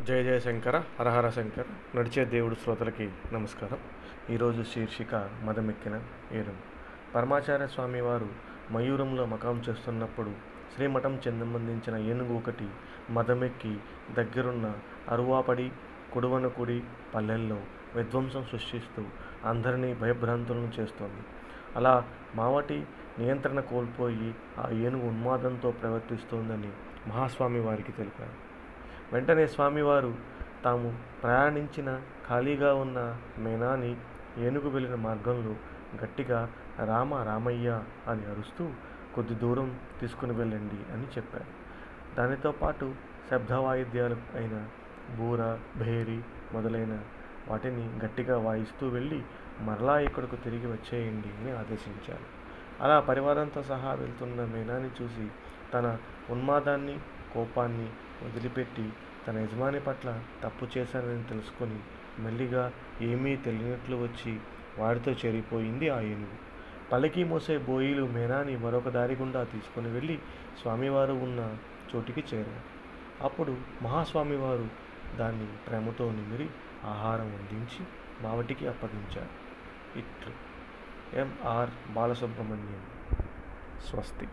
జయ జయ శంకర హరహర శంకర్. నడిచే దేవుడు శ్రోతలకి నమస్కారం. ఈరోజు శీర్షిక మదమెక్కిన ఏనుగు పరమాచార్య స్వామి వారు మయూరంలో మకాం చేస్తున్నప్పుడు శ్రీమఠం చెందమందించిన ఏనుగు ఒకటి మదమెక్కి దగ్గరున్న అరువాపడి కుడువనకుడి పల్లెల్లో విధ్వంసం సృష్టిస్తూ అందరినీ భయభ్రాంతులను చేస్తోంది. అలా మావటి నియంత్రణ కోల్పోయి ఆ ఏనుగు ఉన్మాదంతో ప్రవర్తిస్తోందని మహాస్వామి వారికి తెలిపారు. వెంటనే స్వామివారు తాము ప్రయాణించిన ఖాళీగా ఉన్న మేనాని ఏనుగు వెళ్ళిన మార్గంలో గట్టిగా రామ రామయ్య అని అరుస్తూ కొద్ది దూరం తీసుకుని వెళ్ళండి అని చెప్పారు. దానితో పాటు శబ్ద వాయిద్యాలు అయిన బూర భేరి మొదలైన వాటిని గట్టిగా వాయిస్తూ వెళ్ళి మరలా ఇక్కడకు తిరిగి వచ్చేయండి అని ఆదేశించారు. అలా పరివారంతో సహా వెళ్తున్న మేనాని చూసి తన ఉన్మాదాన్ని కోపాన్ని వదిలిపెట్టి తన యజమాని పట్ల తప్పు చేశానని తెలుసుకొని మెల్లిగా ఏమీ తెలియనట్లు వచ్చి వాడితో చేరిపోయింది ఆ ఏనుగు. పల్లకి మోసే బోయిలు మేనాని మరొక దారి గుండా తీసుకుని వెళ్ళి స్వామివారు ఉన్న చోటికి చేరారు. అప్పుడు మహాస్వామివారు దాన్ని ప్రేమతో నిమిరి ఆహారం అందించి మావటికి అప్పగించారు. ఇట్లు. ఎంఆర్ బాలసుబ్రహ్మణ్యం. స్వస్తి.